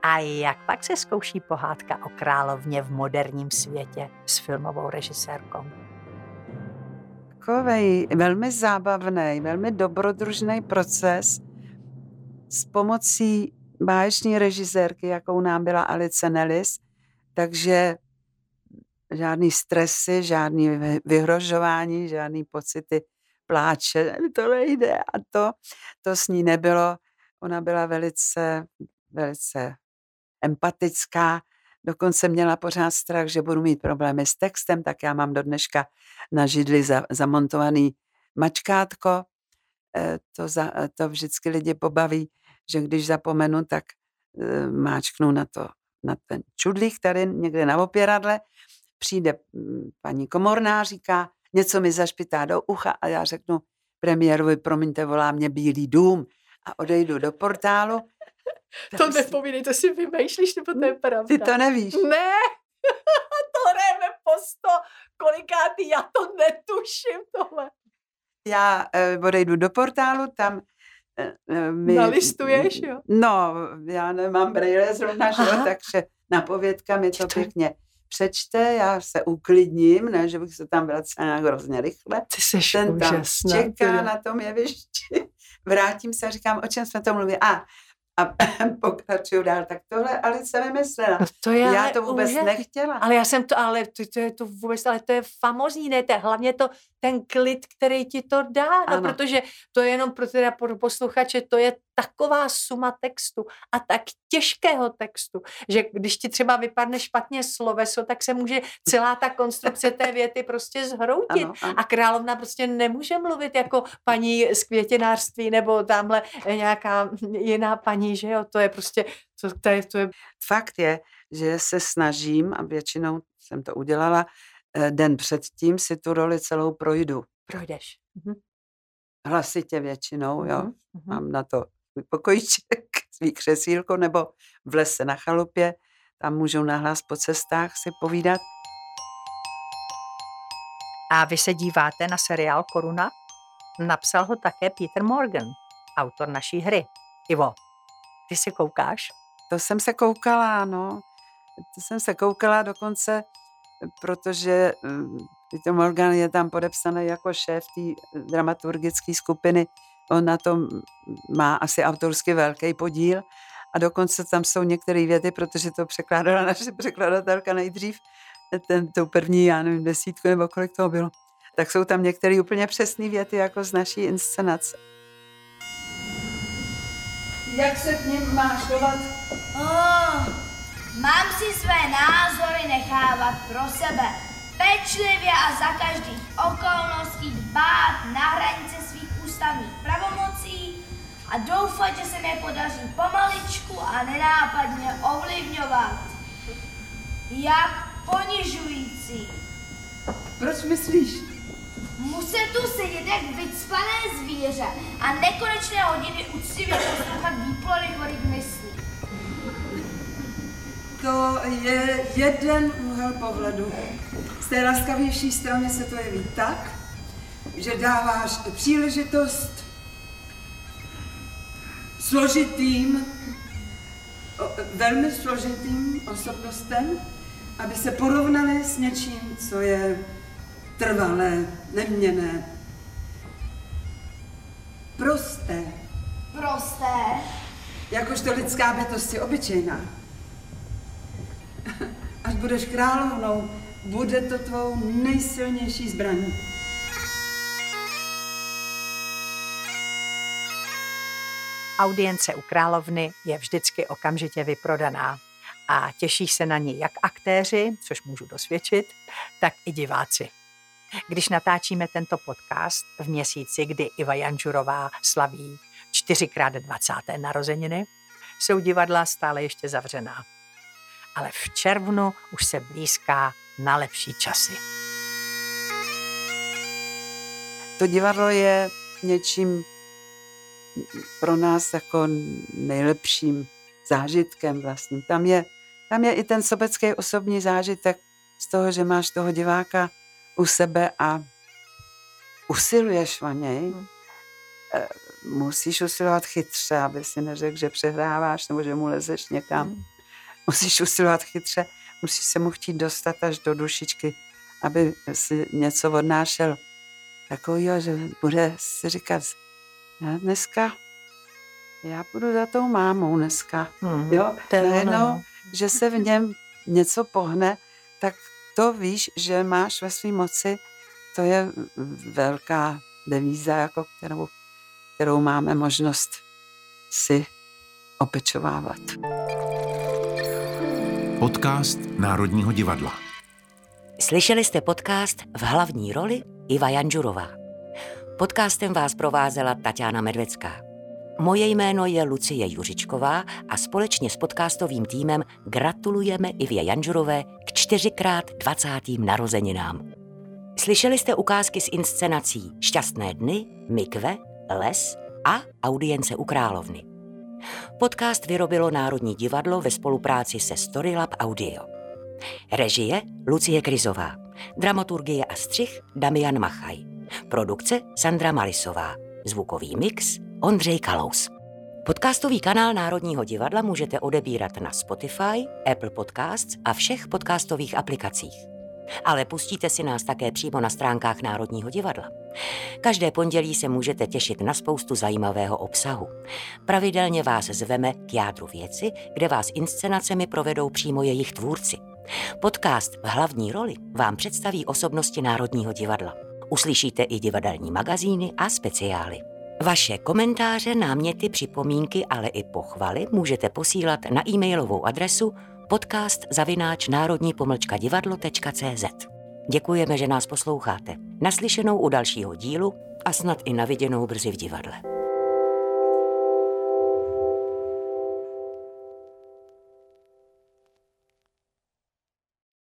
A jak pak se zkouší pohádka o královně v moderním světě s filmovou režisérkou? Takový velmi zábavný, velmi dobrodružný proces s pomocí báječní režisérky, jakou nám byla Alice Nellis, takže žádný stresy, žádný vyhrožování, žádný pocity pláče, to nejde a to, to s ní nebylo. Ona byla velice, velice empatická, dokonce měla pořád strach, že budu mít problémy s textem, tak já mám do dneška na židli za, zamontovaný mačkátko. E, to, za, to vždycky lidi pobaví, že když zapomenu, tak e, máčknu na to, na ten čudlík tady někde na opěradle, přijde mm, paní komorná, říká, něco mi zašpitá do ucha a já řeknu premiérovi, promiňte, volá mě Bílý dům a odejdu do portálu <laughs> to nepovídej, to si vymýšlíš, nebo to je pravda. Ty to nevíš. Ne, <laughs> to hrajeme po sto, kolikátý, já to netuším tohle. Já uh, odejdu do portálu, tam my, Nalistuješ, jo? No, já nemám brejle zrovna, že, takže napovědka mi to pěkně přečte, já se uklidním, ne, že bych se tam vracela nějak hrozně rychle. Ty jsi Ten tam čeká na tom jevišti. Vrátím se a říkám, o čem jsme to mluvili. A a <laughs> pokračuju dál. Tak tohle Alice vymyslela. No to je já to vůbec úžas. nechtěla. Ale já jsem to, ale to, to je to vůbec, ale to je famozní, ne, to je hlavně to, ten klid, který ti to dá, no, protože to je jenom pro teda posluchače, to je taková suma textu a tak těžkého textu, že když ti třeba vypadne špatně sloveso, tak se může celá ta konstrukce té věty prostě zhroutit. Ano, ano. A královna prostě nemůže mluvit jako paní z květinářství nebo tamhle nějaká jiná paní, že jo, to je prostě, to, to, je, to je... Fakt je, že se snažím, a většinou jsem to udělala, eh, den předtím si tu roli celou projdu. Projdeš. Mhm. Hlasitě většinou, jo. Mhm. Mám na to svůj pokojíček, <laughs> svý křesílko, nebo v lese na chalupě. Tam můžou nahlas po cestách si povídat. A vy se díváte na seriál Koruna? Napsal ho také Peter Morgan, autor naší hry. Ivo, ty se koukáš? To jsem se koukala, no. To jsem se koukala dokonce, protože mm, Peter Morgan je tam podepsaný jako šéf té dramaturgické skupiny. On na tom má asi autorsky velký podíl a dokonce tam jsou některé věty, protože to překládala <laughs> naše překladatelka nejdřív, ten, tou první, já nevím, desítku nebo kolik toho bylo, tak jsou tam některé úplně přesné věty jako z naší inscenace. Jak se k ním máš chovat? Oh, mám si své názory nechávat pro sebe. Pečlivě a za každých okolností dbát na hranice svých ústavních pravomocí a doufat, že se mi podaří pomaličku a nenápadně ovlivňovat. Jak ponižující. Proč myslíš? Muset tu sedět jak vycpané zvíře a nekonečné hodiny úctivě poslouchat výplody chorých myslí. To je jeden úhel pohledu. Z té laskavější strany se to jeví tak, že dáváš příležitost složitým, velmi složitým osobnostem, aby se porovnali s něčím, co je trvalé, neměné, prosté. Prosté? Jakožto lidská bytost je obyčejná. Až budeš královnou, bude to tvou nejsilnější zbraní. Audience u královny je vždycky okamžitě vyprodaná a těší se na ní jak aktéři, což můžu dosvědčit, tak i diváci. Když natáčíme tento podcast v měsíci, kdy Iva Janžurová slaví 4x20. narozeniny, jsou divadla stále ještě zavřená. Ale v červnu už se blízká na lepší časy. To divadlo je něčím pro nás jako nejlepším zážitkem vlastně. Tam je, tam je i ten sobecký osobní zážitek z toho, že máš toho diváka u sebe a usiluješ o něj. Hmm. Musíš usilovat chytře, aby si neřekl, že přehráváš nebo že mu lezeš někam. Hmm. Musíš usilovat chytře, musíš se mu chtít dostat až do dušičky, aby si něco odnášel takového, že bude si říkat, já dneska, já budu za tou mámou dneska. Hmm. Jo, najednou, no. že se v něm něco pohne, tak to víš, že máš ve své moci, to je velká devíza, jako kterou, kterou máme možnost si opečovávat. Podcast Národního divadla. Slyšeli jste podcast v hlavní roli Iva Janžurová. Podcastem vás provázela Tatiana Medvecká. Moje jméno je Lucie Juřičková a společně s podcastovým týmem gratulujeme Ivě Janžurové čtyřikrát 20. narozeninám. Slyšeli jste ukázky z inscenací Šťastné dny, Mikve, Les a Audience u královny. Podcast vyrobilo Národní divadlo ve spolupráci se Storylab Audio. Režie Lucie Krizová. Dramaturgie a střih Damian Machaj. Produkce Sandra Malisová. Zvukový mix Ondřej Kalous. Podcastový kanál Národního divadla můžete odebírat na Spotify, Apple Podcasts a všech podcastových aplikacích. Ale pustíte si nás také přímo na stránkách Národního divadla. Každé pondělí se můžete těšit na spoustu zajímavého obsahu. Pravidelně vás zveme k jádru věci, kde vás inscenacemi provedou přímo jejich tvůrci. Podcast v hlavní roli vám představí osobnosti Národního divadla. Uslyšíte i divadelní magazíny a speciály. Vaše komentáře, náměty, připomínky, ale i pochvaly můžete posílat na e-mailovou adresu podcast zavináč národní pomlčka divadlo.cz. Děkujeme, že nás posloucháte. Naslyšenou u dalšího dílu a snad i naviděnou brzy v divadle.